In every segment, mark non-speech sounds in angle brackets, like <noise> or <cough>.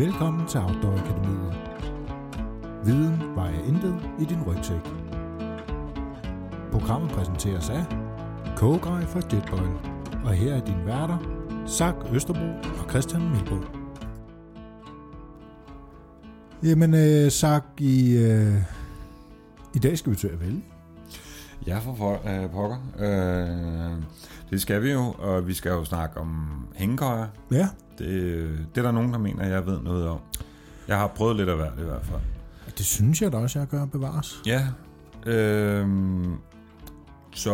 Velkommen til Outdoor Akademiet. Viden vejer intet i din rygsæk. Programmet præsenteres af Kogegrej fra Jetboil. Og her er dine værter, Sak Østerbro og Christian Milbo. Jamen, øh, Sak, i, øh, i dag skal vi til at vælge. Ja, for, for øh, pokker. Øh, det skal vi jo, og vi skal jo snakke om hængekøjer. Ja, Det, det er der nogen, der mener, jeg ved noget om. Jeg har prøvet lidt af hvert i hvert fald. det synes jeg da også, jeg gør bevares. Ja. Øh, så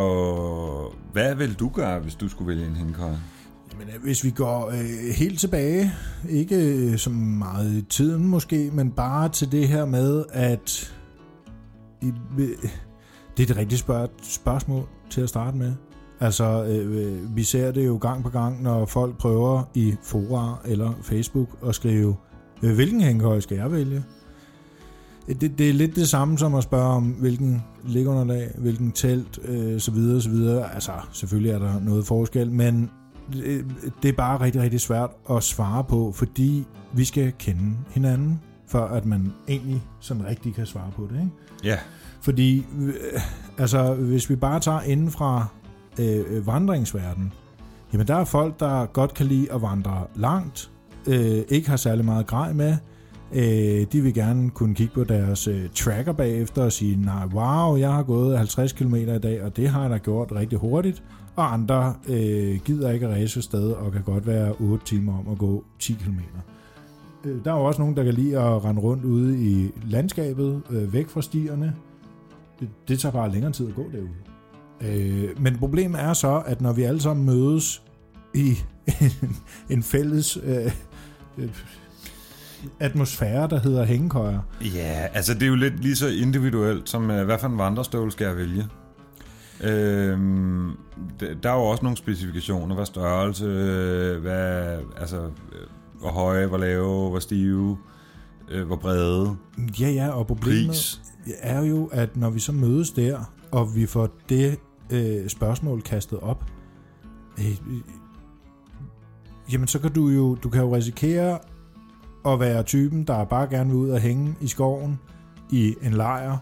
hvad vil du gøre, hvis du skulle vælge en hængekøjer? Men øh, hvis vi går øh, helt tilbage, ikke øh, så meget i tiden måske, men bare til det her med, at i, øh, det er det rigtige spørg- spørgsmål til at starte med. Altså, øh, øh, vi ser det jo gang på gang, når folk prøver i fora eller Facebook at skrive, øh, hvilken hængekøj skal jeg vælge? Det, det er lidt det samme som at spørge om, hvilken ligunderlag, hvilken telt, øh, så videre, så videre. Altså, selvfølgelig er der noget forskel, men det- det er bare rigtig, rigtig svært at svare på, fordi vi skal kende hinanden, for at man egentlig sådan rigtig kan svare på det. Ikke? Ja, Fordi, øh, altså, hvis vi bare tager inden fra Øh, øh, vandringsverden, jamen der er folk, der godt kan lide at vandre langt, øh, ikke har særlig meget grej med, øh, de vil gerne kunne kigge på deres øh, tracker bagefter og sige, nej, wow, jeg har gået 50 km i dag, og det har jeg da gjort rigtig hurtigt, og andre øh, gider ikke at ræse sted og kan godt være 8 timer om at gå 10 km. Øh, Der er jo også nogen, der kan lide at rende rundt ude i landskabet, øh, væk fra stierne. Det, det tager bare længere tid at gå derude. Øh, men problemet er så, at når vi alle sammen mødes i en, <laughs> en fælles øh, øh, atmosfære, der hedder hængekøjer, ja altså det er jo lidt lige så individuelt, som øh, hvad for en vandrestøvle skal jeg vælge. Øhm, der er jo også nogle specifikationer, hvad størrelse, øh, hvad, altså, øh, hvor høje, hvor lave, hvor stive, øh, hvor brede, ja ja, og problemet pris. er jo, at når vi så mødes der, og vi får det øh, spørgsmål kastet op, øh, øh, jamen så kan du jo, du kan jo risikere at være typen, der bare gerne vil ud og hænge i skoven i en lejr,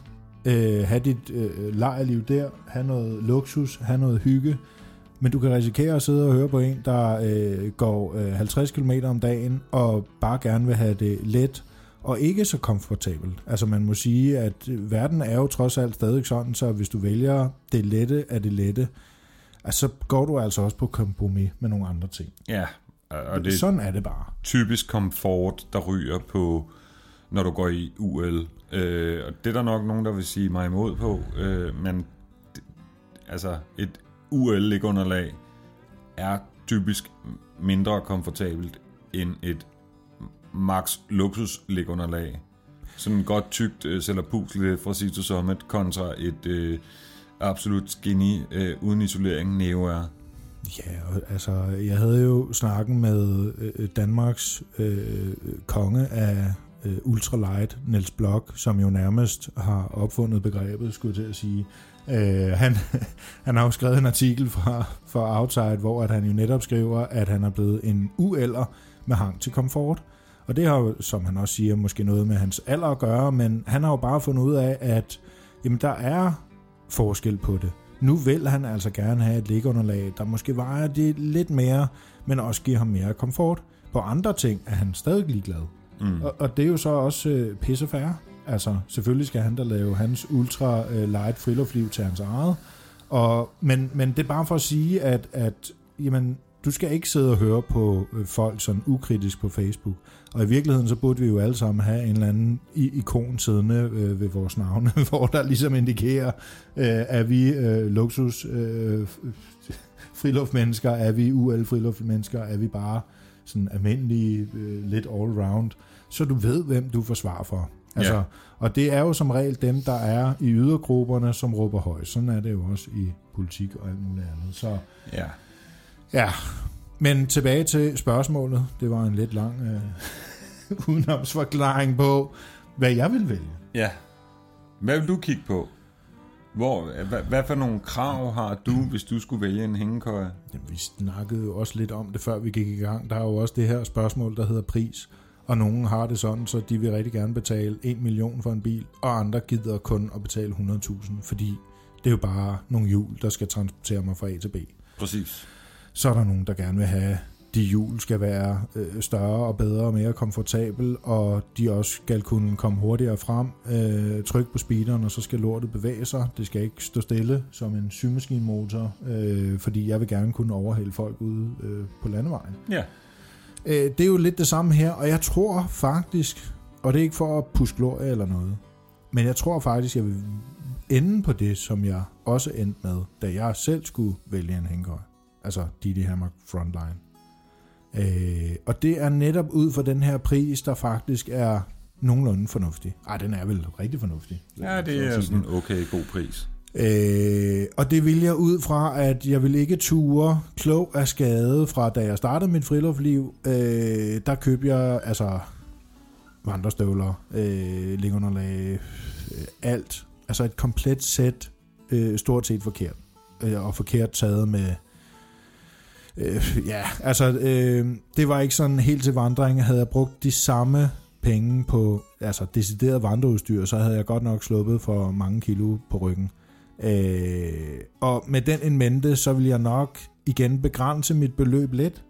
øh, have dit øh, lejrliv der, have noget luksus, have noget hygge, men du kan risikere at sidde og høre på en, der øh, går øh, 50 km om dagen og bare gerne vil have det let og ikke så komfortabelt. Altså man må sige, at øh, verden er jo trods alt stadig sådan, så hvis du vælger det lette af det lette, altså, så går du altså også på kompromis med nogle andre ting. Ja, og det Sådan er det bare. typisk komfort, der ryger på, når du går i UL. Øh, og det er der nok nogen, der vil sige mig imod på, øh, men altså et UL-ligunderlag er typisk mindre komfortabelt end et max luksus lægunderlag. Sådan en godt tykt øh, eller pusle øh, fra Cito Summit kontra et øh, absolut skinny øh, uden isolering Neo er. Ja, og altså, jeg havde jo snakken med øh, Danmarks øh, konge af øh, ultralight, Niels Blok, som jo nærmest har opfundet begrebet, skulle jeg til at sige. Øh, han, <laughs> han har jo skrevet en artikel fra, fra Outside, hvor at han jo netop skriver, at han er blevet en uælder med hang til komfort. Og det har jo, som han også siger, måske noget med hans alder at gøre, men han har jo bare fundet ud af, at jamen, der er forskel på det. Nu vil han altså gerne have et liggeunderlag, der måske vejer det lidt mere, men også giver ham mere komfort. På andre ting er han stadig ligeglad. Mm. Og, og det er jo så også øh, pisse færre. Altså, selvfølgelig skal han da lave hans ultra øh, light friluftsliv til hans eget. Og, men, men det er bare for at sige, at, at jamen, du skal ikke sidde og høre på øh, folk sådan ukritisk på Facebook. Og i virkeligheden, så burde vi jo alle sammen have en eller anden ikon siddende øh, ved vores navne, <laughs> hvor der ligesom indikerer, øh, er vi øh, luksus øh, friluftmennesker, er vi UL friluftmennesker, er vi bare sådan almindelige, øh, lidt all-round, så du ved, hvem du forsvarer for. Altså, Ja. Og det er jo som regel dem, der er i ydergrupperne, som råber højt. Sådan er det jo også i politik og alt muligt andet. Så Ja. Ja, men tilbage til spørgsmålet. Det var en lidt lang øh, <laughs> udenomsforklaring på, hvad jeg vil vælge. Ja. Hvad vil du kigge på? Hvor, hvad, hvad for nogle krav har du, hvis du skulle vælge en hængekøje? Jamen, vi snakkede jo også lidt om det, før vi gik i gang. Der er jo også det her spørgsmål, der hedder pris. Og nogen har det sådan, så de vil rigtig gerne betale 1 million for en bil, og andre gider kun at betale 100.000, fordi det er jo bare nogle hjul, der skal transportere mig fra A til B. Præcis. Så er der nogen, der gerne vil have, de hjul skal være øh, større og bedre og mere komfortabel, og de også skal kunne komme hurtigere frem. Øh, tryk på speederen, og så skal lortet bevæge sig. Det skal ikke stå stille som en symaskinmotor, øh, fordi jeg vil gerne kunne overhælde folk ude øh, på landevejen. Ja. Øh, det er jo lidt det samme her, og jeg tror faktisk, og det er ikke for at puske glorie eller noget, men jeg tror faktisk, jeg vil ende på det, som jeg også endte med, da jeg selv skulle vælge en hængekøj. Altså Didi Hammer Frontline. Øh, og det er netop ud fra den her pris, der faktisk er nogenlunde fornuftig. Ej, den er vel rigtig fornuftig. Ja, det er sådan en okay god pris. Øh, og det vil jeg ud fra, at jeg vil ikke ture klog af skade fra da jeg startede mit friluftsliv. Øh, der købte jeg altså vandrestøvler, øh, lingunderlag, øh, alt. Altså et komplet sæt, øh, stort set forkert. Øh, og forkert taget med... Øh, ja, altså øh, det var ikke sådan helt til vandring. Havde jeg brugt de samme penge på altså decideret vandreudstyr, så havde jeg godt nok sluppet for mange kilo på ryggen. Øh, og med den en mente, så vil jeg nok igen begrænse mit beløb lidt,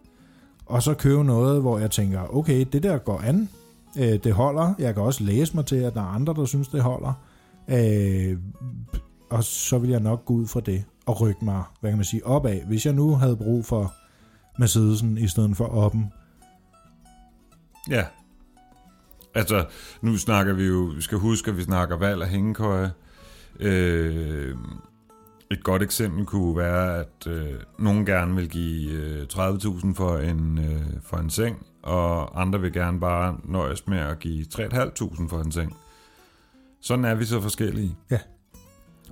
og så købe noget, hvor jeg tænker, okay, det der går an, øh, det holder. Jeg kan også læse mig til, at der er andre, der synes, det holder. Øh, og så vil jeg nok gå ud fra det og rykke mig, hvad kan man sige, opad. Hvis jeg nu havde brug for Mercedesen i stedet for oppen. Ja. Altså, nu snakker vi jo, vi skal huske, at vi snakker valg af hængekøje. Øh, et godt eksempel kunne være, at øh, nogen gerne vil give øh, 30.000 for en, øh, for en seng, og andre vil gerne bare nøjes med at give 3.500 for en seng. Sådan er vi så forskellige. Ja.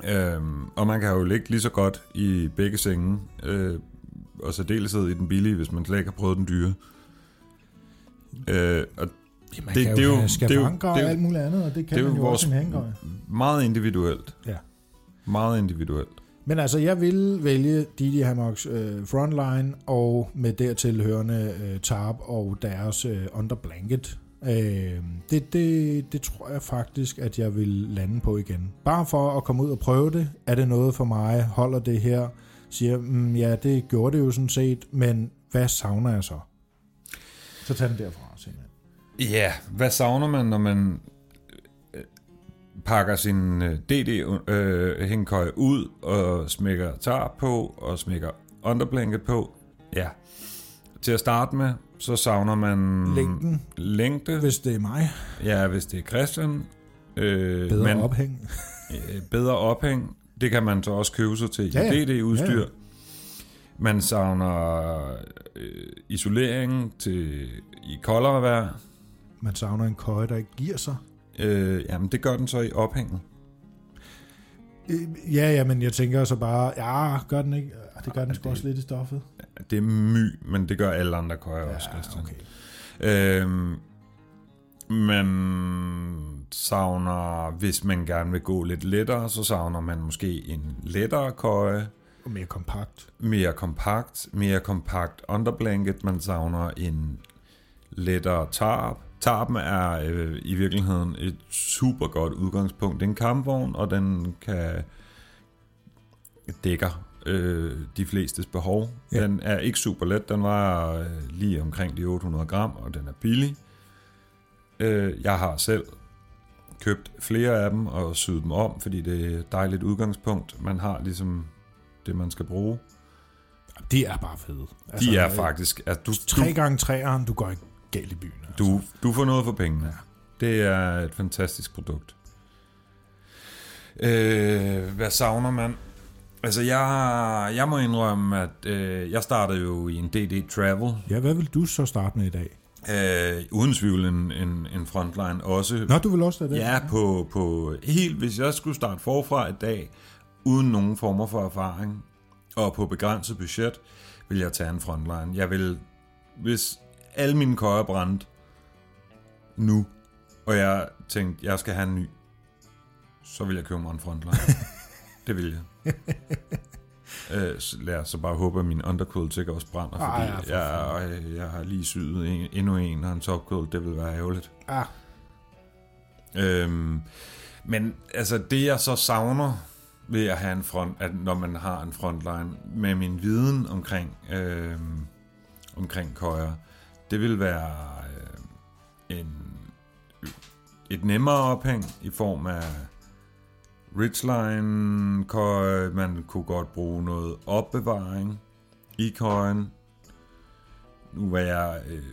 Øhm, og man kan jo ligge lige så godt i begge senge, øh, og særdeleshed i den billige, hvis man slet ikke har prøvet den dyre. Øh, og Man Det- kan det er jo det og det jo- alt muligt andet, og det kan det man jo også en meget individuelt. Ja. Meget individuelt. Men altså, jeg vil vælge Didi Hammocks øh, Frontline og med dertil hørende øh, Tarp og deres øh, Under Blanket. Øh, det, det, det tror jeg faktisk, at jeg vil lande på igen. Bare for at komme ud og prøve det. Er det noget for mig? Holder det her? Siger, mm, ja, det gjorde det jo sådan set, men hvad savner jeg så? Så tag den derfra, simpelthen. Ja, hvad savner man, når man øh, pakker sin øh, DD-hængekøj øh, ud og smækker tar på og smækker underblanket på? Ja. Til at starte med, så savner man Længden, længde. hvis det er mig. Ja, hvis det er Christian. Øh, Bedre men, ophæng. <laughs> øh, bedre ophæng. Det kan man så også købe sig til Ja, i. DD-udstyr. Ja, ja. Man savner øh, isolering til i koldere vejr. Man savner en køje, der ikke giver sig. Øh, jamen, det gør den så i ophænget. Øh, Ja, ja, men jeg tænker så bare, ja, gør den ikke? Det gør den sgu også lidt i stoffet. Det er my, men det gør alle andre køjer også, Christian. okay. Øhm, man savner, hvis man gerne vil gå lidt lettere, så savner man måske en lettere køje, Og mere kompakt. mere kompakt, mere kompakt underblanket. Man savner en lettere tarp. Tarpen er øh, i virkeligheden et super godt udgangspunkt. Det er en kampvogn, og den kan dækker øh, de flestes behov. Ja. Den er ikke super let. Den var øh, lige omkring de 800 gram, og den er billig. Øh, jeg har selv købt flere af dem og syet dem om, fordi det er et dejligt udgangspunkt. Man har ligesom det, man skal bruge. De er bare fede. Altså, De er faktisk... Altså, du, Tre gange træeren, du går ikke galt i byen. Altså. du, du får noget for pengene. Ja. Det er et fantastisk produkt. Øh, hvad savner man? Altså, jeg, jeg må indrømme, at øh, jeg startede jo i en DD Travel. Ja, hvad vil du så starte med i dag? Øh, uden tvivl en, en, en frontline også. Nå, du vil også det? Ja, på, på helt, hvis jeg skulle starte forfra i dag, uden nogen former for erfaring, og på begrænset budget, vil jeg tage en frontline. Jeg vil, hvis alle mine køjer brændt nu, og jeg tænkte, jeg skal have en ny, så vil jeg købe mig en frontline. <laughs> det vil jeg. <laughs> Øh, så lad os så bare håbe, at min underquilt ikke også brænder, fordi ja, for jeg, jeg, jeg har lige syet en, endnu en, og en topquilt, det vil være ærgerligt. Ah, Øhm, men altså det jeg så savner ved at have en front, at når man har en frontline med min viden omkring øhm, omkring køjer, det vil være øh, en et nemmere ophæng i form af ridgeline coin, man kunne godt bruge noget opbevaring i coin. Nu var jeg øh,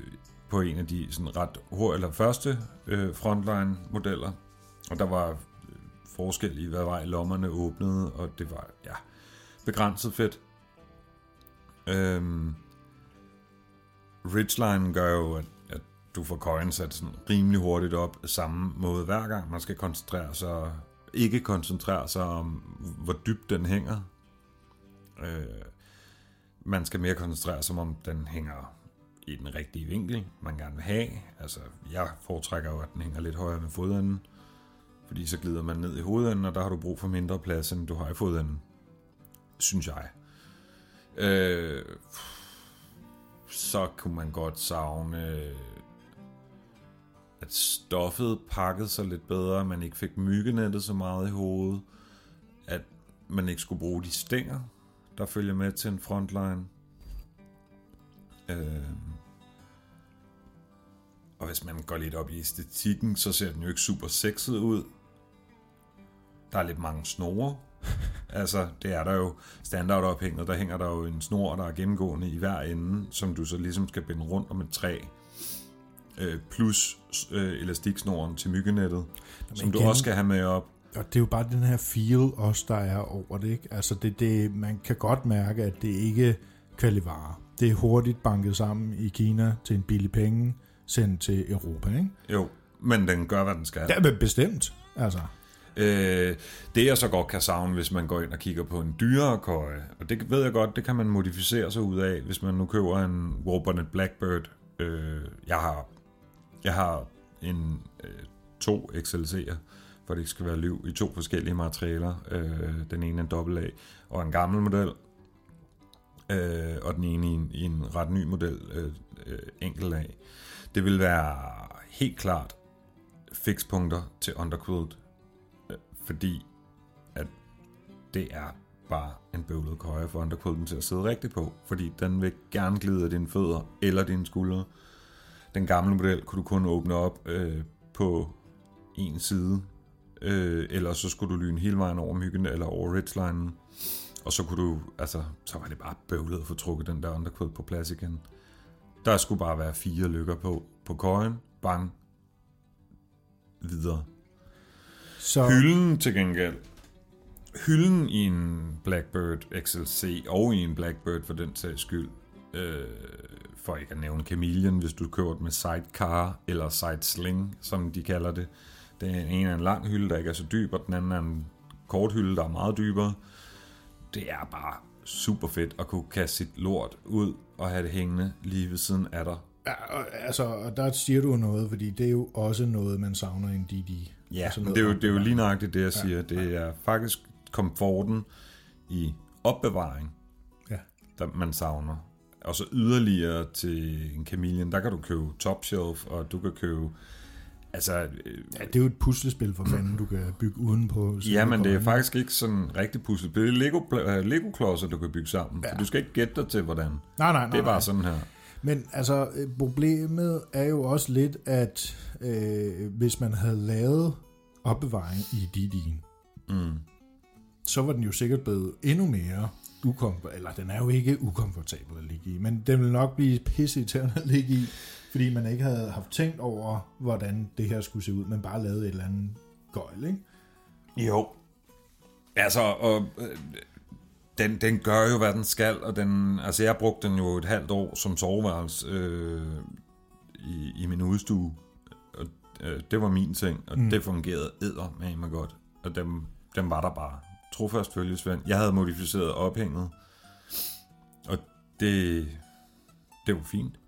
på en af de sådan ret hurtige, eller første øh, frontline modeller, og der var øh, forskel i, hvad vej lommerne åbnede, og det var ja, begrænset fedt. Øhm, Ridgeline gør jo, at, at du får køjen sat sådan rimelig hurtigt op samme måde hver gang. Man skal koncentrere sig, ikke koncentrere sig om, hvor dybt den hænger. Øh, man skal mere koncentrere sig om, den hænger i den rigtige vinkel, man gerne vil have. Altså, jeg foretrækker jo, at den hænger lidt højere med fodenden, fordi så glider man ned i hovedenden, og der har du brug for mindre plads, end du har i fodenden. Synes jeg. Øh, så kunne man godt savne, at stoffet pakkede sig lidt bedre, man ikke fik myggenettet så meget i hovedet, at man ikke skulle bruge de stænger, der følger med til en frontline. Øh, og hvis man går lidt op i æstetikken, så ser den jo ikke super sexet ud. Der er lidt mange snore. <laughs> altså, det er der jo standardophænget, der hænger der jo en snor, der er gennemgående i hver ende, som du så ligesom skal binde rundt om et træ. Øh, plus øh, elastiksnoren til myggenettet, som du igen- også skal have med op. Og det er jo bare den her feel også, der er over det. Ikke? Altså det, det, man kan godt mærke, at det ikke er kvalivare. Det er hurtigt banket sammen i Kina til en billig penge, sendt til Europa. Ikke? Jo, men den gør, hvad den skal. Det er bestemt. Altså, Øh, det jeg så godt kan savne, hvis man går ind og kigger på en dyrere køje, og det ved jeg godt, det kan man modificere sig ud af, hvis man nu køber en Warbonnet Blackbird. Øh, jeg har jeg har en øh, to XLC'er, for det skal være liv, i to forskellige materialer. Øh, den ene er en dobbelt A, og en gammel model, øh, og den ene i en, i en ret ny model, øh, øh, enkelt A. Det vil være helt klart fikspunkter til underquilt, øh, fordi at det er bare en bøvlet køje for underquilten til at sidde rigtigt på, fordi den vil gerne glide af dine fødder eller dine skuldre. Den gamle model kunne du kun åbne op øh, på en side, øh, eller så skulle du lyne hele vejen over myggen eller over ridgelinen, og så kunne du, altså, så var det bare bøvlet at få trukket den der underquilt på plads igen. Der skulle bare være fire lykker på, på køjen, bang, videre. så, Hylden til gengæld. Hylden i en Blackbird XLC og i en Blackbird for den sags skyld. Øh, for ikke at nævne Chameleon, hvis du køber den med sidecar eller side sling, som de kalder det. Den ene er en lang hylde, der ikke er så dyb, og den anden er en kort hylde, der er meget dybere. Det er bare super fedt at kunne kaste sit lort ud og have det hængende lige ved siden af dig. Ja, og, altså, og der siger du noget, fordi det er jo også noget, man savner i en DD. Ja, Altså det er, jo, det er jo lige nøjagtigt det, jeg siger. Det er faktisk komforten i opbevaring, Ja. der man savner. Og så yderligere til en Chameleon, der kan du købe top shelf, og du kan købe... Altså, øh, Ja, det er jo et puslespil for fanden, du kan bygge udenpå. ja, men det er faktisk ikke sådan rigtig puslespil. Det er Lego, øh, Lego-klodser, du kan bygge sammen. Ja. Du skal ikke gætte dig til, hvordan. Nej, nej, nej. Det er bare nej. sådan her. Men altså, øh, problemet er jo også lidt, at øh, hvis man havde lavet opbevaring i DD'en, Mm. så var den jo sikkert blevet endnu mere ukomfortabel. Eller den er jo ikke ukomfortabel at ligge i, men den vil nok blive pisseirriterende at ligge i, fordi man ikke havde haft tænkt over, hvordan det her skulle se ud, men bare lavet et eller andet gøjl, ikke? Jo. Altså, og, øh, den, den gør jo, hvad den skal, og den, altså jeg brugte den jo et halvt år som soveværelse øh, i, i min udstue, og øh, det var min ting, og mm. Det fungerede edder med mig godt, og dem, dem var der bare. Trofast følgesvend. Jeg havde modificeret ophænget, og det, det var fint.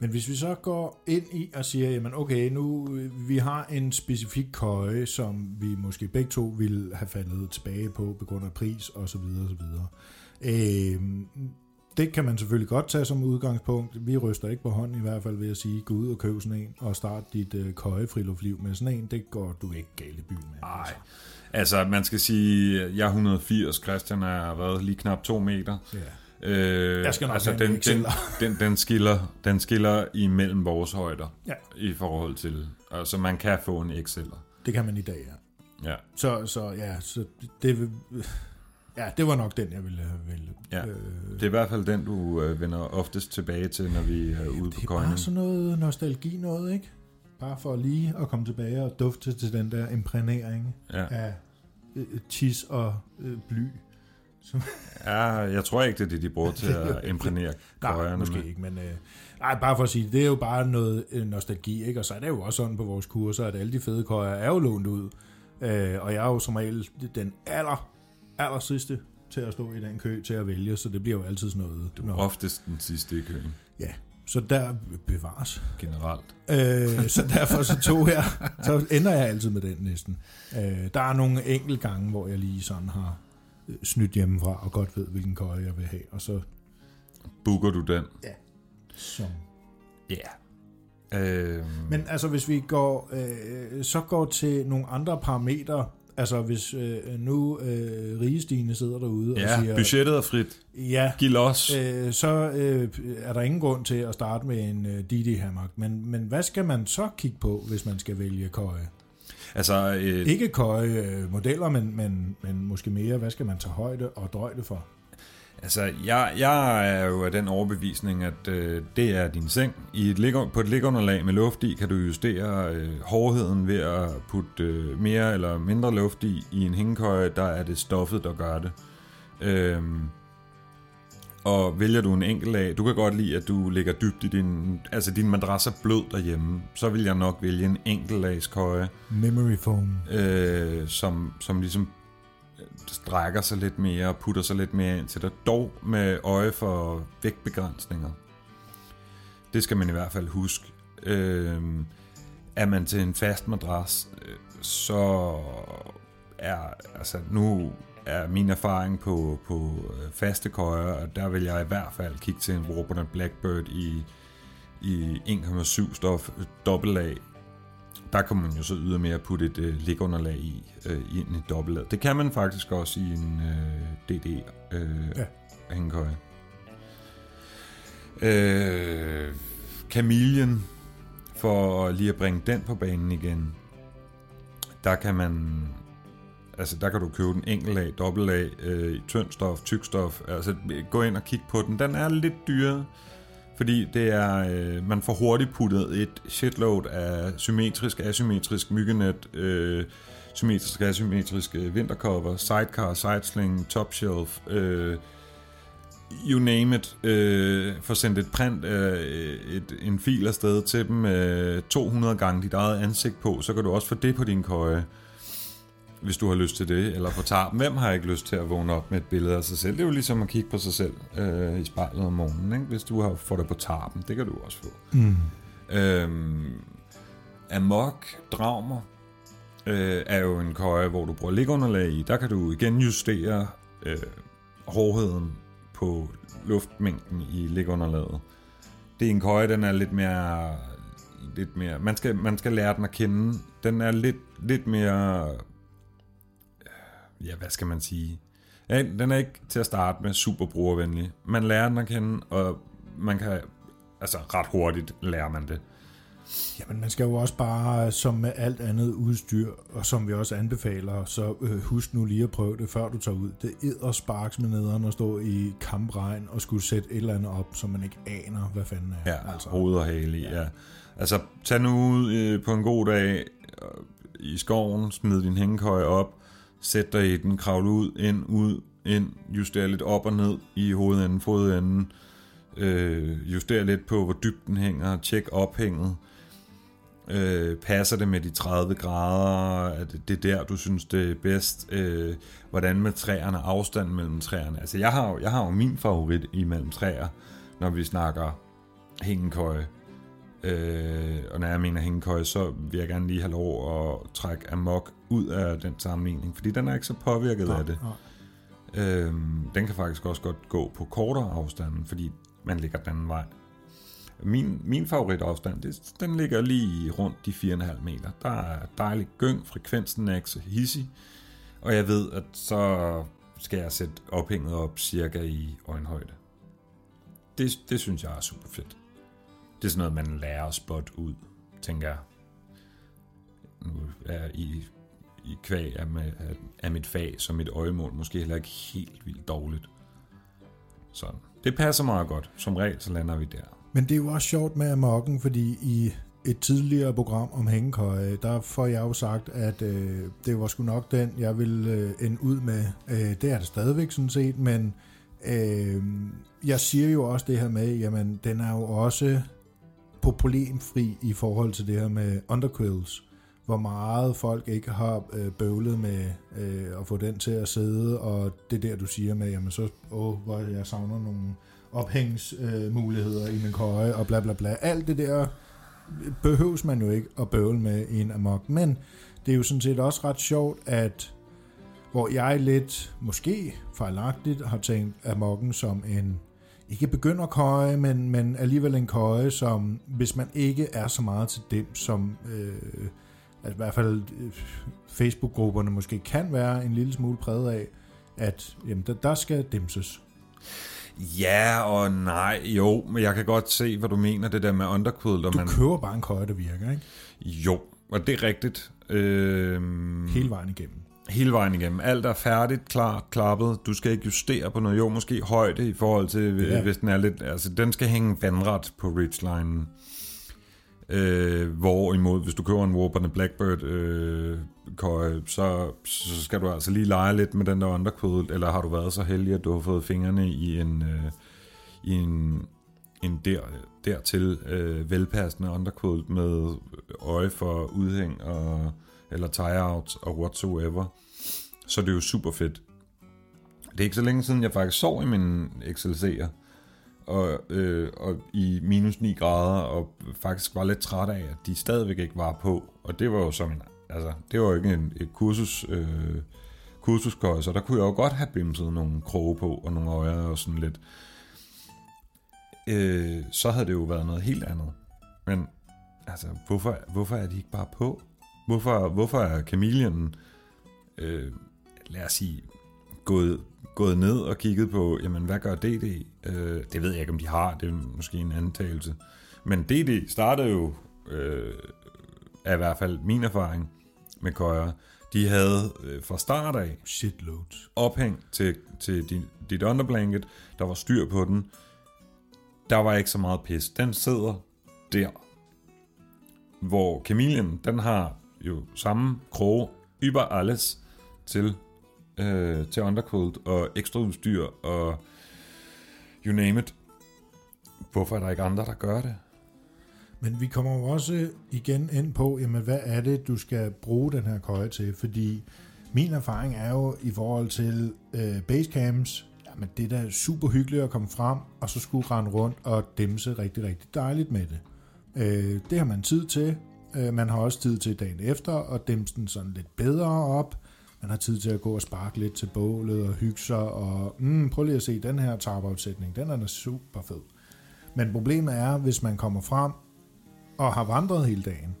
Men hvis vi så går ind i og siger, jamen okay, nu vi har en specifik køje, som vi måske begge to ville have faldet tilbage på på grund af pris og så videre og så videre. Øh, det kan man selvfølgelig godt tage som udgangspunkt. Vi ryster ikke på hånden i hvert fald ved at sige, gå ud og køb sådan en, og start dit øh, køje friluftsliv med sådan en. Det går du ikke galt i byen med. Nej. Altså, man skal sige, jeg er 180, Christian er været lige knap 2 meter. Ja. Øh, Jeg skal nok altså, den, den, den, den, skiller, den skiller imellem vores højder Ja. i forhold til... Altså, man kan få en Exceler. Det kan man i dag, ja. Ja. Så, så ja, så det, vil- ja, det var nok den, jeg ville vælge. Ja. Øh, Det er i hvert fald den, du øh, vender oftest tilbage til, når vi er ude på det er bare sådan noget nostalgi noget, ikke? Bare for lige at komme tilbage og dufte til den der imprægnering Ja. af øh, tis og øh, bly. ja, jeg tror ikke, det er det, de bruger til at <laughs> imprægnere Nej, køjerne måske med. ikke, men øh, nej, bare for at sige, det er jo bare noget øh, nostalgi, ikke? Og så er det jo også sådan på vores kurser, at alle de fede køjer er jo lånt ud. Øh, og jeg er jo som regel den aller, aller sidste til at stå i den kø til at vælge, så det bliver jo altid sådan noget. Du er oftest den sidste i køen, ja, så der bevares. generelt. Øh, så derfor så tog jeg, så ender jeg altid med den næsten. Øh, der er nogle enkelte gange, hvor jeg lige sådan har øh, snydt hjemmefra, og godt ved, hvilken køje jeg vil have, og så Booker du den? som Ja. Yeah. Øh, Men altså, hvis vi går, øh, så går til nogle andre parametre, altså hvis øh, nu øh, Rigestine sidder derude og ja, siger, budgettet er frit. ja, Giv los. øh, så øh, er der ingen grund til at starte med en øh, Didi Hammock. Men, men hvad skal man så kigge på, hvis man skal vælge køje? Altså, øh, Ikke køje øh, modeller, men, men, men måske mere, hvad skal man tage højde og drøjde for? Altså, jeg, jeg er jo af den overbevisning, at øh, det er din seng. I et ligger, på et ligunderlag med luft i, kan du justere øh, hårdheden ved at putte øh, mere eller mindre luft i. I en hængekøje, der er det stoffet, der gør det. Øhm, og vælger du en enkelt af, du kan godt lide, at du ligger dybt i din, altså din madras er blød derhjemme, så vil jeg nok vælge en enkeltlagskøje, Memory foam. øh, som, som ligesom øh, strækker sig lidt mere og putter sig lidt mere ind til dig, dog med øje for vægtbegrænsninger. Det skal man i hvert fald huske. Øh, er man til en fast madras, øh, så er, altså nu er min erfaring på, på øh, faste køjer, og der vil jeg i hvert fald kigge til en Robert Blackbird i, i 1,7 stof dobbeltlag, der kan man jo så ydermere putte et øh, ligunderlag i, øh, i en dobbeltlad. Det kan man faktisk også i en øh, DD øh, Ja. hængekøje. Øh, Kamilien, for lige at bringe den på banen igen, der kan man altså der kan du købe den enkelt af, dobbelt af, øh, i tynd stof, tyk stof, altså gå ind og kigge på den. Den er lidt dyrere, fordi det er, øh, man får hurtigt puttet et shitload af symmetrisk, asymmetrisk myggenet, øh, symmetrisk, asymmetrisk øh, vintercover, sidecar, sidesling, top shelf, øh, you name it, øh, får sendt et print øh, et, en fil afsted til dem øh, 200 gange dit eget ansigt på, så kan du også få det på din køje, hvis du har lyst til det, eller på tarpen. Hvem har ikke lyst til at vågne op med et billede af sig selv? Det er jo ligesom at kigge på sig selv øh, i spejlet om morgenen, ikke? hvis du har fået det på tarpen. Det kan du også få. Mm. Øhm, Amok Dragmer øh, er jo en køje, hvor du bruger ligunderlag i. Der kan du igen justere øh, hårdheden på luftmængden i ligunderlaget. Det er en køje, den er lidt mere... Lidt mere man, skal, man skal lære den at kende. Den er lidt, lidt mere... Ja, hvad skal man sige? Ja, den er ikke til at starte med super brugervenlig. Man lærer den at kende, og man kan altså ret hurtigt lærer man det. Jamen, man skal jo også bare, som med alt andet udstyr, og som vi også anbefaler, så øh, husk nu lige at prøve det, før du tager ud. Det æder sparks med nederen at stå i kampregn og skulle sætte et eller andet op, som man ikke aner, hvad fanden er. Ja, altså. hoved og hale i, ja. Altså, tag nu ud øh, på en god dag øh, i skoven, smid din hængekøje op, sæt dig i den, kravle ud, ind, ud, ind, juster lidt op og ned i hovedenden, fodenden, øh, juster lidt på, hvor dybt den hænger, tjek ophænget, øh, passer det med de 30 grader, er det, det er der, du synes, det er bedst, øh, hvordan med træerne, afstanden mellem træerne. Altså, jeg har, jo, jeg har jo min favorit imellem træer, når vi snakker hængekøje. Øh, og når jeg mener hængekøje, så vil jeg gerne lige have lov at trække amok ud af den sammenligning, fordi den er ikke så påvirket Nå, af det. nå. Øhm, den kan faktisk også godt gå på kortere afstanden, fordi man ligger den anden vej. Min, min favoritafstand, det, den ligger lige rundt de 4,5 meter. Der er dejlig gyng, frekvensen er ikke så hissig, og jeg ved, at så skal jeg sætte ophænget op cirka i øjenhøjde. Det, det synes jeg er super fedt. Det er sådan noget, man lærer at spot ud, tænker jeg. Nu er i, i kvæg af, med, af mit fag som mit øjemål måske heller ikke helt vildt dårligt. Så det passer meget godt. Som regel, så lander vi der. Men det er jo også sjovt med Amokken, fordi i et tidligere program om hængekøje, der får jeg jo sagt, at øh, det var sgu nok den, jeg ville øh, ende ud med. Øh, det er det stadigvæk sådan set, men øh, jeg siger jo også det her med, jamen den er jo også problemfri i forhold til det her med underquills. Hvor meget folk ikke har øh, bøvlet med øh, at få den til at sidde, og det der du siger med, jamen så, åh, hvor jeg savner nogle ophængsmuligheder øh, i min køje, og bla bla bla. Alt det der øh, behøves man jo ikke at bøvle med i en amok, men det er jo sådan set også ret sjovt, at hvor jeg lidt, måske fejlagtigt, har tænkt amokken som en, ikke begynder køje, men, men alligevel en køje, som hvis man ikke er så meget til dem, som øh, altså i hvert fald øh, Facebook-grupperne måske kan være en lille smule præget af, at jamen, der, der skal dimses. Ja og nej, jo, men jeg kan godt se, hvad du mener, det der med underquilt. Du man... køber bare en køje, der virker, ikke? Jo, og det er rigtigt. Øh... Hele vejen igennem. Hele vejen igennem. Alt er færdigt, klar, klappet. Du skal ikke justere på noget. Jo, måske højde i forhold til, ja. hvis den er lidt... Altså, den skal hænge vandret på ridgelinen. Øh, hvorimod, hvis du køber en Warburton Blackbird øh, køje, så, så skal du altså lige lege lidt med den der underquilt, eller har du været så heldig, at du har fået fingrene i en, øh, i en, en der, dertil øh, velpassende underquilt med øje for udhæng og, eller tie-out og whatsoever, så det er jo super fedt. Det er ikke så længe siden, jeg faktisk sov i min XLC'er, og, øh, og i minus 9 grader, og faktisk var lidt træt af, at de stadigvæk ikke var på. Og det var jo som en, altså, det var jo ikke en, et kursus, øh, kursuskøj, så der kunne jeg jo godt have bimset nogle kroge på, og nogle øjer og sådan lidt. Øh, så havde det jo været noget helt andet. Men altså, hvorfor, hvorfor er de ikke bare på? Hvorfor, hvorfor er kamilien, øh, lad os sige, gået, gået ned og kigget på, jamen hvad gør DD? Øh, det ved jeg ikke, om de har, det er måske en antagelse. Men DD startede jo, øh, er i hvert fald min erfaring med køjer, de havde øh, fra start af Shitloads. ophæng til, til dit, dit underblanket, der var styr på den. Der var ikke så meget pis. Den sidder der. Hvor Chameleon, den har jo samme kroge über alles til øh, til underquilt og ekstra udstyr og you name it. Hvorfor er der ikke andre, der gør det? Men vi kommer jo også igen ind på, jamen, hvad er det, du skal bruge den her køje til? Fordi min erfaring er jo i forhold til øh, basecamps, jamen det er da super hyggeligt at komme frem, og så skulle rende rundt og dæmse rigtig, rigtig dejligt med det. Øh, det har man tid til. Øh, man har også tid til dagen efter at dæmse den sådan lidt bedre op. Man har tid til at gå og sparke lidt til bålet og hygge sig, og mm, prøv lige at se den her tarpafsætning, den er da super fed. Men problemet er, hvis man kommer frem og har vandret hele dagen,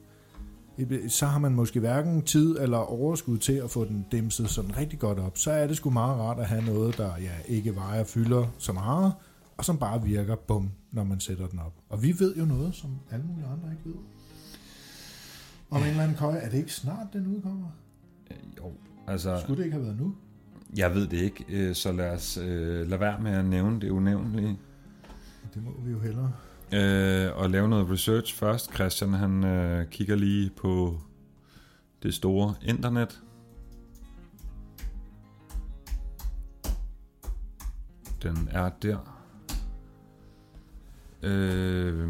så har man måske hverken tid eller overskud til at få den dæmset sådan rigtig godt op. Så er det sgu meget rart at have noget, der ja, ikke vejer fylder så meget, og som bare virker bum, når man sætter den op. Og vi ved jo noget, som alle mulige andre ikke ved. Om en eller anden køje, er det ikke snart, den udkommer? Øh, jo, Altså, Skulle det ikke have været nu? Jeg ved det ikke, øh, så lad os øh, lade være med at nævne det unævnlige. Det må vi jo hellere. Øh, og lave noget research først. Christian han øh, kigger lige på det store internet. Den er der. Øh,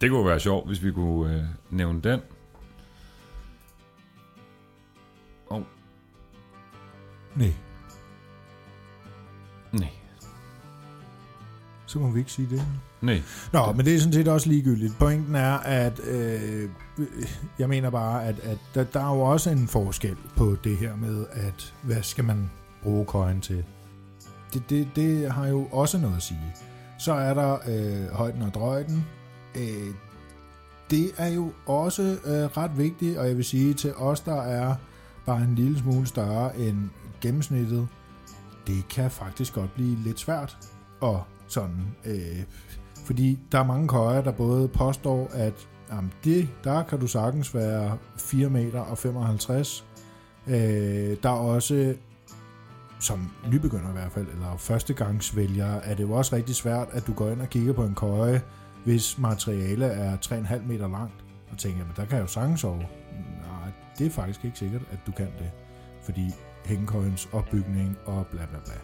det kunne være sjovt, hvis vi kunne øh, nævne den. Nej. Nej. Så må vi ikke sige det. Nej. Nå, men det er sådan set også ligegyldigt. Pointen er, at øh, jeg mener bare, at, at der, der er jo også en forskel på det her med, at hvad skal man bruge køjen til. Det, det, det har jo også noget at sige. Så er der øh, højden og drøjden. Øh, det er jo også øh, ret vigtigt, og jeg vil sige til os, der er bare en lille smule større end gennemsnittet, det kan faktisk godt blive lidt svært og sådan, øh, fordi der er mange køjer, der både påstår, at jamen det, der kan du sagtens være 4 meter og 55. Øh, der er også, som nybegynder i hvert fald, eller førstegangsvælger, er det jo også rigtig svært, at du går ind og kigger på en køje, hvis materiale er 3,5 meter langt, og tænker, men der kan jeg jo sagtens over. Nej, det er faktisk ikke sikkert, at du kan det, fordi hængekøjens opbygning og bla bla bla.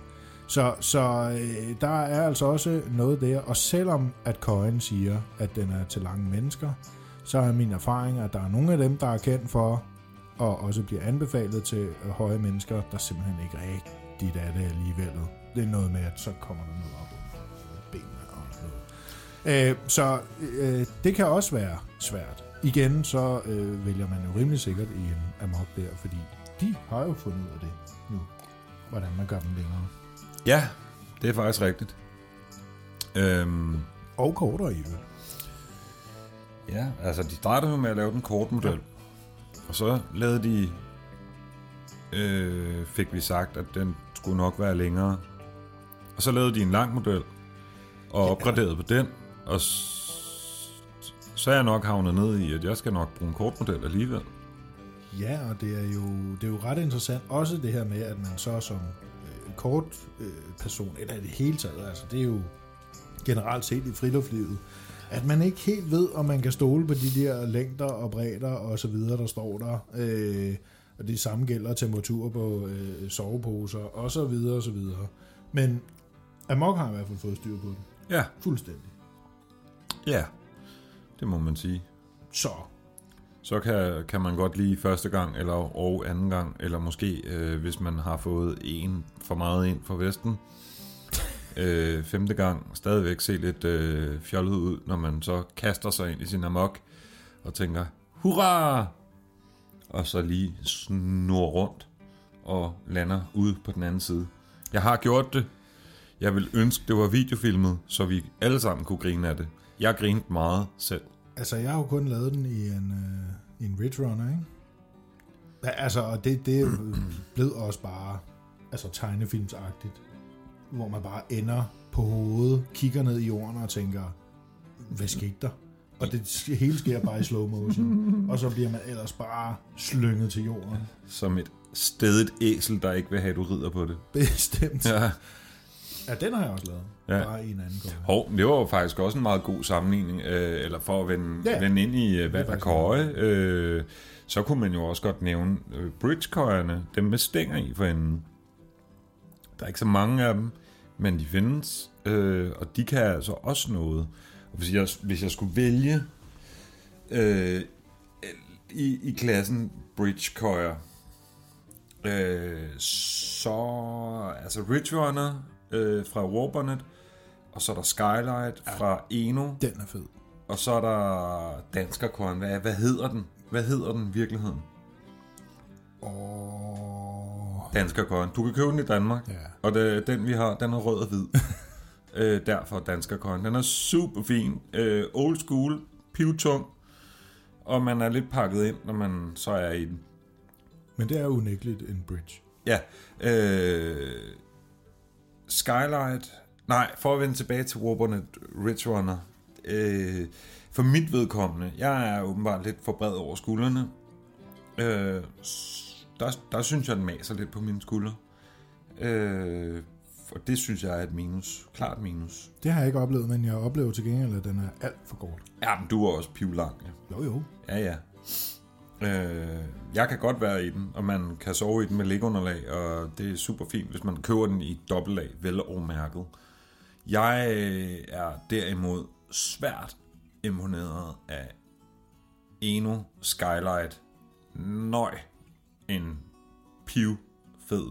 Så, så øh, der er altså også noget der, og selvom at Coin siger, at den er til lange mennesker, så er min erfaring, at der er nogle af dem, der er kendt for, og også bliver anbefalet til høje mennesker, der simpelthen ikke rigtigt er det alligevel. Det er noget med, at så kommer der noget op under benene og noget. Øh, så øh, det kan også være svært. Igen, så øh, vælger man jo rimelig sikkert i en amok der, fordi de har jo fundet ud af det nu, hvordan man gør dem længere. Ja, det er faktisk rigtigt. Øhm, Og kortere i øvrigt. ja, altså de startede jo med at lave den kort model. Og så lavede de, øh, fik vi sagt, at den skulle nok være længere. Og så lavede de en lang model, og opgraderede på den. Og så er jeg nok havnet ned i, at jeg skal nok bruge en kort model alligevel. Ja, og det er, jo, det er jo ret interessant. Også det her med, at man så som øh, kort øh, person, eller i det hele taget, altså det er jo generelt set i friluftslivet, at man ikke helt ved, om man kan stole på de der længder og bredder og så videre, der står der. Øh, og det samme gælder temperatur på øh, soveposer og så videre og så videre. Men Amok har i hvert fald fået styr på det. Ja, Fuldstændig. ja, det må man sige. Så, Så kan, kan man godt lige første gang, eller og anden gang, eller måske øh, hvis man har fået en for meget ind fra Vesten, <laughs> øh, femte gang stadigvæk se lidt øh, fjollet ud, når man så kaster sig ind i sin amok og tænker, hurra! Og så lige snurrer rundt og lander ude på den anden side. Jeg har gjort det. Jeg vil ønske, det var videofilmet, så vi alle sammen kunne grine af det. Jeg grinede meget selv. Altså, jeg har jo kun lavet den i en, øh, i en Ridge Runner, ikke? Altså, og det, det er <clears throat> blevet også bare altså, tegnefilmsagtigt, hvor man bare ender på hovedet, kigger ned i jorden og tænker, hvad skete der? Og det hele sker bare i slow motion. Og så bliver man ellers bare slynget til jorden. Som et stedigt æsel, der ikke vil have, at du rider på det. Bestemt. Ja, Ja. den har jeg også lavet. Ja. Bare i en anden gård. Hov, det var jo faktisk også en meget god sammenligning, øh, eller for at vende, Ja. vende ind i øh, og faktisk køje, øh, så kunne man jo også godt nævne øh, bridgekøjerne, dem med stænger i for enden. Der er ikke så mange af dem, men de findes, øh, og de kan altså også noget. Og hvis jeg, hvis jeg skulle vælge øh, i, i klassen bridgekøjer, øh, så altså Ridge Runner øh, fra Warbonnet, og så er der Skylight fra Eno, Den er fed. og så er der Danskerkorn. Hvad, hvad hedder den? Hvad hedder den i virkeligheden? Og... Danskerkorn. Du kan købe den i Danmark, Ja. og det, den vi har, den er rød og hvid. <laughs> øh, derfor Danskerkorn. Den er super fin. Øh, old school, pivtung, og man er lidt pakket ind, når man så er i den. Men det er unægteligt en bridge. Ja. Øh, Skylight. Nej, for at vende tilbage til Warburnet Ridge Runner. Øh, for mit vedkommende, jeg er åbenbart lidt for bred over skuldrene. Øh, der, der synes jeg, den maser lidt på mine skuldre. Øh, og det synes jeg er et minus. Klart minus. Det har jeg ikke oplevet, men jeg oplever til gengæld, at den er alt for kort. Ja, men du er også pivlang. Ja. Jo, jo. Ja, ja. Øh, jeg kan godt være i den, og man kan sove i den med lægunderlag, og det er super fint, hvis man køber den i dobbeltlag, vel og mærket. Jeg øh, er derimod svært imponeret af Eno Skylight. Nøj, en piv fed.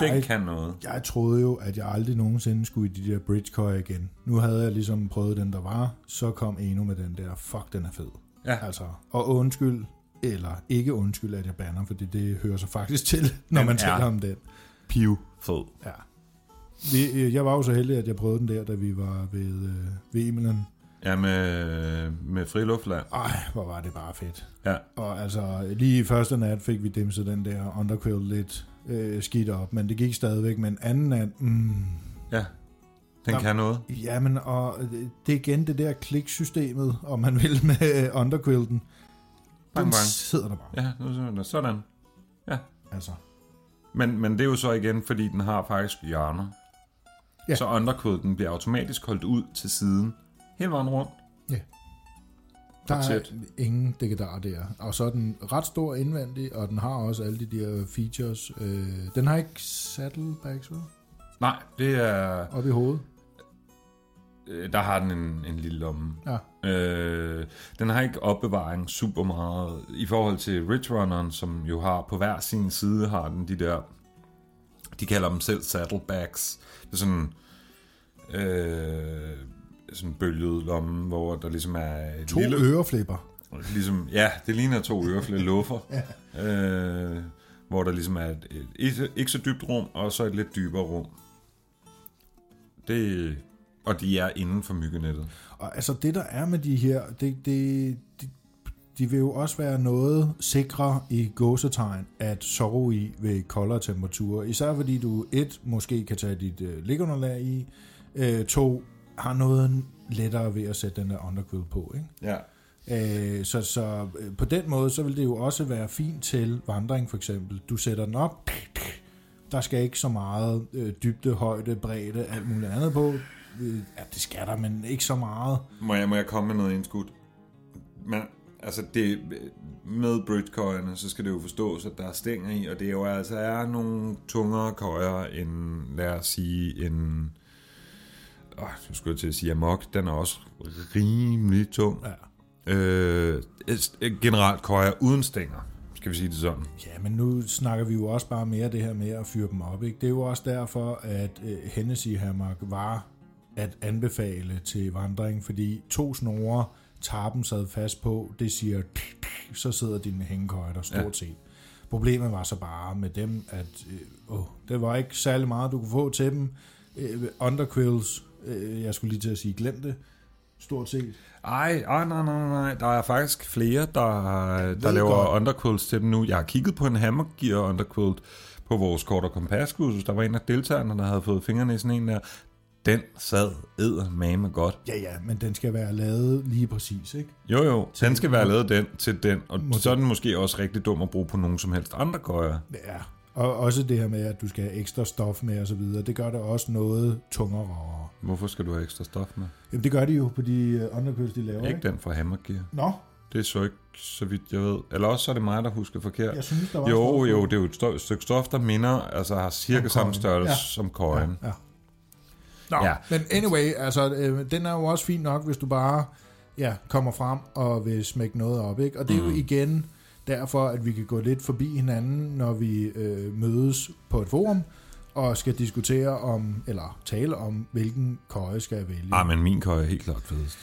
Den Jeg, kan noget. jeg troede jo, at jeg aldrig nogensinde skulle i de der bridge igen. Nu havde jeg ligesom prøvet den, der var. Så kom Eno med den der. Fuck, den er fed. Ja, Altså, og undskyld, eller ikke undskyld, at jeg banner, fordi det hører sig faktisk til, når Den man er- taler om den. Piv fed. Ja. Vi, øh, jeg var jo så heldig, at jeg prøvede den der, da vi var ved, øh, ved Emilian. Ja, med, med Friluftland. Ej, hvor var det bare fedt. Ja. Og altså, lige i første nat fik vi dimset den der underquill lidt øh, skidt op, men det gik stadigvæk. Men anden nat, mm, Ja, den Nå. kan noget. jamen, og øh, det er igen det der kliksystemet, om man vil, med øh, underquilten. Den Bang, bang. sidder der bare. Ja, nu det. sådan. Altså, Men, men det er jo så igen, fordi den har faktisk hjørner. Ja. Så underquilten bliver automatisk holdt ud til siden. Hele vejen rundt. der er ingen dækkedar der. Og så er den ret stor indvendig, og den har også alle de der features. Øh, den har ikke saddlebags, vel? Nej, det er... Op i hovedet. Øh, Der har den en, en lille lomme. Ja. Øh, den har ikke opbevaring super meget. I forhold til Ridge Runneren, som jo har på hver sin side, har den de der... De kalder dem selv saddlebags. Det er sådan... Øh, sådan bølget lomme, hvor der ligesom er et To lille... øreflipper. Ligesom, ja, det ligner to øreflade <laughs> luffer. ja. øh, hvor der ligesom er et, et, et, ikke så dybt rum, og så et lidt dybere rum. Det, og de er inden for myggenettet. Og altså det der er med de her, det, det, de, de vil jo også være noget sikre i gåsetegn at sove i ved koldere temperaturer. Især fordi du et, måske kan tage dit øh, ligunderlag i, øh, to, har noget lettere ved at sætte den der underquill på. Ikke? Ja. Øh, så så øh, på den måde, så vil det jo også være fint til vandring for eksempel. Du sætter den op, der skal ikke så meget øh, dybde, højde, bredde, alt muligt andet på. Ja, det skal der, men ikke så meget. Må jeg, må jeg komme med noget indskud? Men altså det, med bridgekøjerne, så skal det jo forstås, at der er stænger i, og det er jo altså er nogle tungere køjer end, lad os sige, en... Åh, jeg skulle til at sige amok, den er også rimelig tung. Ja. Øh, generelt køjer uden stænger, skal vi sige det sådan. Ja, men nu snakker vi jo også bare mere det her med at fyre dem op. Ikke? Det er jo også derfor, at øh, Hennessy Hammock var at anbefale til vandring, fordi to snore, tarpen sad fast på, det siger, så sidder dine hængekøjter stort set. Problemet var så bare med dem, at øh, åh, det var ikke særlig meget, du kunne få til dem. Øh, underquills, øh, jeg skulle lige til at sige, glem det, stort set. Ej, ej, nej, nej, nej. Der er faktisk flere, der, der laver godt. underquills til dem nu. Jeg har kigget på en Hammer Gear underquilt på vores kort- og kompaskursus. Der var en af deltagerne, der havde fået fingrene i sådan en der. Den sad eddermame godt. Ja, ja, men den skal være lavet lige præcis, ikke? Jo, jo. Den skal være lavet den til den. Og Måske. så er den måske også rigtig dum at bruge på nogen som helst andre køjer. Ja, og også det her med, at du skal have ekstra stof med og så videre, det gør det også noget tungere. Hvorfor skal du have ekstra stof med? Jamen det gør de jo på de uh, underkøls, de laver, Ikke den fra Hammer Gear. Nå, Det er så ikke, så vidt jeg ved. Eller også så er det mig, der husker forkert. jeg synes, der var Jo, jo, det er jo et stykke stof, der minder, altså har cirka samme størrelse Ja. som køjen. Ja, ja. Nå, Ja. men anyway, altså, øh, den er jo også fin nok, hvis du bare ja, kommer frem og vil smække noget op, ikke? Og det er Mm. jo igen derfor, at vi kan gå lidt forbi hinanden, når vi øh, mødes på et forum, og skal diskutere om, eller tale om, hvilken køje skal jeg vælge. Ah, men min køje er helt klart fedest.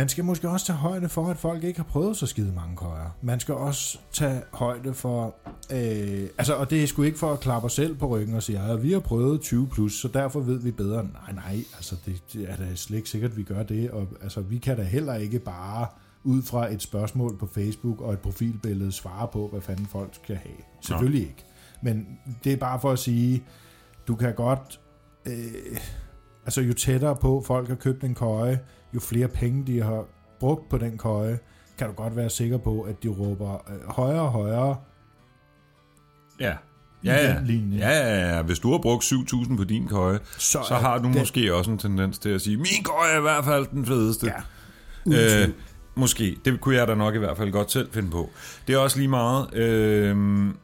Man skal måske også tage højde for, at folk ikke har prøvet så skide mange køjer. Man skal også tage højde for... Øh, altså, og det er sgu ikke for at klappe os selv på ryggen og sige, at vi har prøvet 20 plus, så derfor ved vi bedre. Nej, nej, altså det, det er da slet ikke sikkert, at vi gør det. Og altså, vi kan da heller ikke bare ud fra et spørgsmål på Facebook og et profilbillede svare på, hvad fanden folk skal have. Selvfølgelig ikke. Men det er bare for at sige, du kan godt... Øh, altså jo tættere på folk har købt en køje, jo flere penge de har brugt på den køje, kan du godt være sikker på, at de råber øh, højere og højere Ja. Ja, ja. Ja, ja, ja. Hvis du har brugt 7.000 på din køje, så, så har du den- måske også en tendens til at sige, min køje er i hvert fald den fedeste. Ja, Øh, måske. Det kunne jeg da nok i hvert fald godt selv finde på. Det er også lige meget... Øh,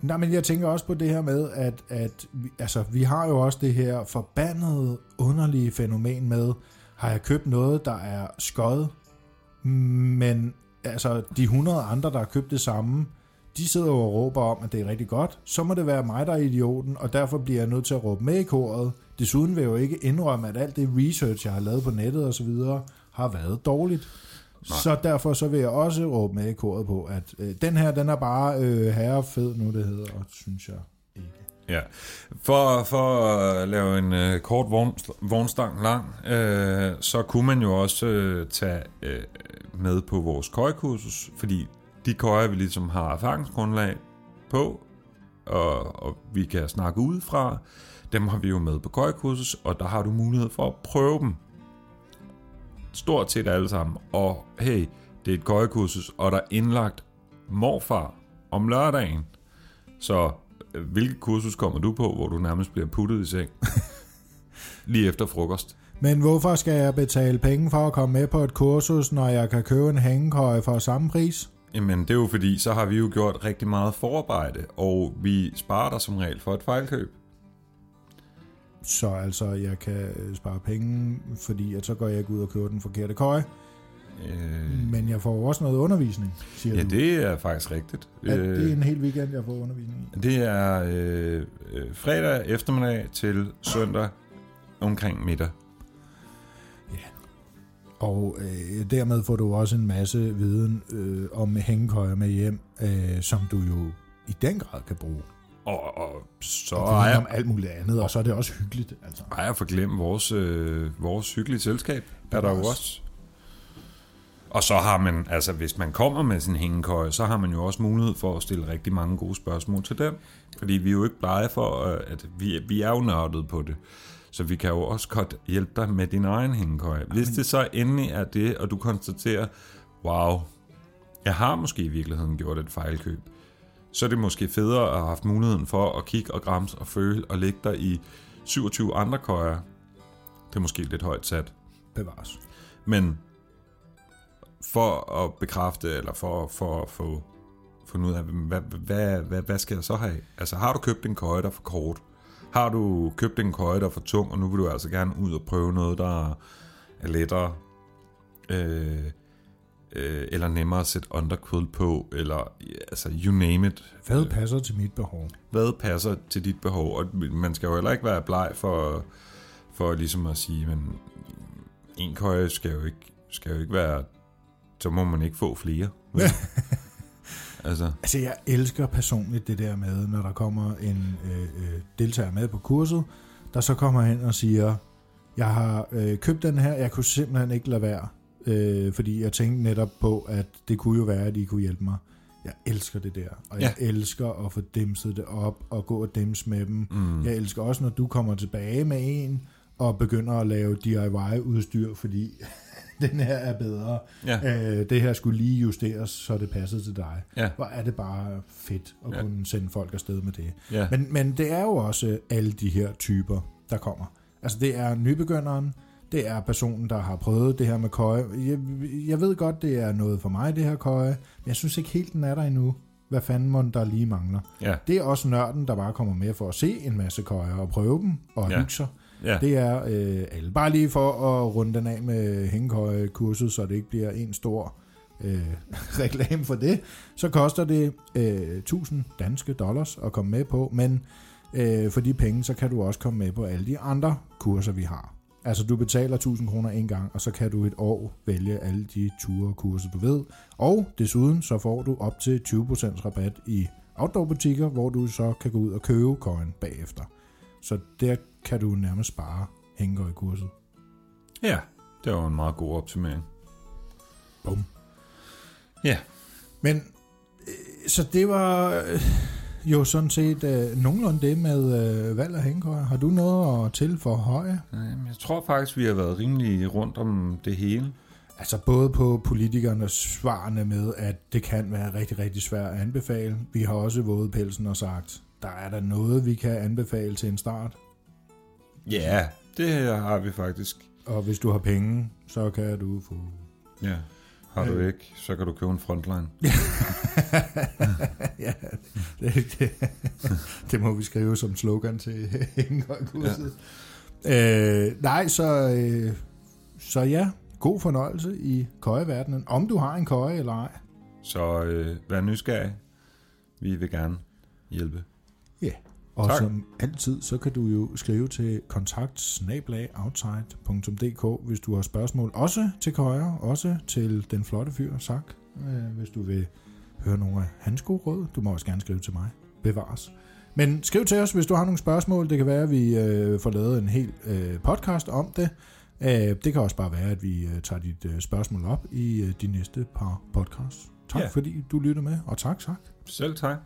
Nej, men jeg tænker også på det her med, at, at altså, vi har jo også det her forbandede, underlige fænomen med, har jeg købt noget, der er skød, men altså, de 100 andre, der har købt det samme, de sidder og råber om, at det er rigtig godt. Så må det være mig, der er idioten, og derfor bliver jeg nødt til at råbe med i koret. Desuden vil jeg jo ikke indrømme, at alt det research, jeg har lavet på nettet og så videre, har været dårligt. Nej. Så derfor så vil jeg også råbe med i koret på, at øh, den her, den er bare øh, herrefed nu, det hedder, synes jeg. Ja. For, for at lave en øh, kort vogn, vognstang lang, øh, så kunne man jo også øh, tage øh, med på vores køjekursus, fordi de køjer, vi ligesom har erfaringsgrundlag på, og, og vi kan snakke ud fra, dem har vi jo med på køjekursus, og der har du mulighed for at prøve dem. Stort set alle sammen. Og hey, det er et køjekursus, og der er indlagt morfar om lørdagen. Så hvilket kursus kommer du på, hvor du nærmest bliver puttet i seng? <laughs> Lige efter frokost. Men hvorfor skal jeg betale penge for at komme med på et kursus, når jeg kan købe en hængekøje for samme pris? Jamen, det er jo fordi, så har vi jo gjort rigtig meget forarbejde, og vi sparer dig som regel for et fejlkøb. Så altså, jeg kan øh, spare penge, fordi at så går jeg ikke ud og køber den forkerte køje. Øh, Men jeg får også noget undervisning, siger ja, du. det er faktisk rigtigt. Er det Øh, en hel weekend, jeg får undervisning i? det er øh, øh, fredag eftermiddag til søndag omkring middag. Og øh, dermed får du også en masse viden øh, om hængekøjer med hjem, øh, som du jo i den grad kan bruge. Og, og så Og er jeg, om alt muligt andet, og så er det også hyggeligt. Altså. ej, jeg forglemme vores, øh, vores hyggelige selskab. Er der jo også. Og så har man, altså hvis man kommer med sin hængekøje, så har man jo også mulighed for at stille rigtig mange gode spørgsmål til den. Fordi vi er jo ikke blege for, øh, at vi, vi er jo nørdet på det. Så vi kan jo også godt hjælpe dig med din egen hængekøje. Hvis det så endelig er det, og du konstaterer, wow, jeg har måske i virkeligheden gjort et fejlkøb, så er det måske federe at have haft muligheden for at kigge og grams og føle og lægge dig i 27 andre køjer. Det er måske lidt højt sat. Bevares. Men for at bekræfte, eller for, for at få fundet ud af, hvad, hvad, hvad, hvad skal jeg så have? Altså har du købt en køje, der er for kort? Har du købt en køje, der er for tung, og nu vil du altså gerne ud og prøve noget, der er lettere, øh, øh, eller nemmere at sætte underquilt på, eller altså you name it. Hvad passer til mit behov? Hvad passer til dit behov? Og man skal jo heller ikke være bleg for, for ligesom at sige, men en køje skal jo ikke, skal jo ikke være, så må man ikke få flere. <laughs> altså, Altså, jeg elsker personligt det der med, når der kommer en øh, øh, deltager med på kurset, der så kommer hen og siger, jeg har øh, købt den her, jeg kunne simpelthen ikke lade være, øh, fordi jeg tænkte netop på, at det kunne jo være, at I kunne hjælpe mig. Jeg elsker det der, og jeg elsker at få dimset det op og gå og dimse med dem. mm, Jeg elsker også, når du kommer tilbage med en og begynder at lave DIY-udstyr, fordi <laughs> den her er bedre. ja, Øh, det her skulle lige justeres, så det passede til dig. ja, Hvor er det bare fedt at Ja. kunne sende folk afsted med det. ja, Men, men det er jo også alle de her typer, der kommer. Altså det er nybegynderen, det er personen, der har prøvet det her med køje. Jeg, jeg ved godt, det er noget for mig, det her køje, men jeg synes ikke helt, den er der endnu. Hvad fanden må der lige mangler? ja, Det er også nørden, der bare kommer med for at se en masse køjer og prøve dem og ja. hygge sig ja, Det er øh, alle. Bare lige for at runde den af med hængekøje-kurset, så det ikke bliver en stor øh, <laughs> reklame for det, så koster det øh, 1000 danske dollars at komme med på, men øh, for de penge, så kan du også komme med på alle de andre kurser, vi har. Altså du betaler 1000 kroner en gang, og så kan du et år vælge alle de ture og kurser, du ved. Og desuden så får du op til 20% rabat i outdoor-butikker, hvor du så kan gå ud og købe køjen bagefter. Så der kan du nærmest spare hængekøj-kurset. ja. Det var en meget god optimering. Bum. Ja. Men øh, så det var øh, jo sådan set øh, nogenlunde det med øh, valg af hængekøjer. Har du noget at til for høje? Øhm, Jeg tror faktisk, vi har været rimelig rundt om det hele. Altså både på politikernes svarene med, at det kan være rigtig, rigtig svært at anbefale. Vi har også våget pelsen og sagt, der er der noget, vi kan anbefale til en start. Ja, det har vi faktisk. Og hvis du har penge, så kan du få... Ja. Har du Øh. ikke, så kan du købe en frontline. <laughs> ja, det, det, det må vi skrive som slogan til hængekøjkurset. Ja. Øh, nej, så, øh, så ja, god fornøjelse i køjeverdenen. Om du har en køje eller ej. Så øh, vær nysgerrig. Vi vil gerne hjælpe. Og Tak. som altid, så kan du jo skrive til kontakt hvis du har spørgsmål. Også til Køjer, også til den flotte fyr, Sak, øh, hvis du vil høre nogle af hans gode råd. Du må også gerne skrive til mig. Bevares. Men skriv til os, hvis du har nogle spørgsmål. Det kan være, at vi øh, får lavet en hel øh, podcast om det. Øh, det kan også bare være, at vi øh, tager dit øh, spørgsmål op i øh, de næste par podcasts. Tak Ja. fordi du lytter med, og tak, tak. Selv tak.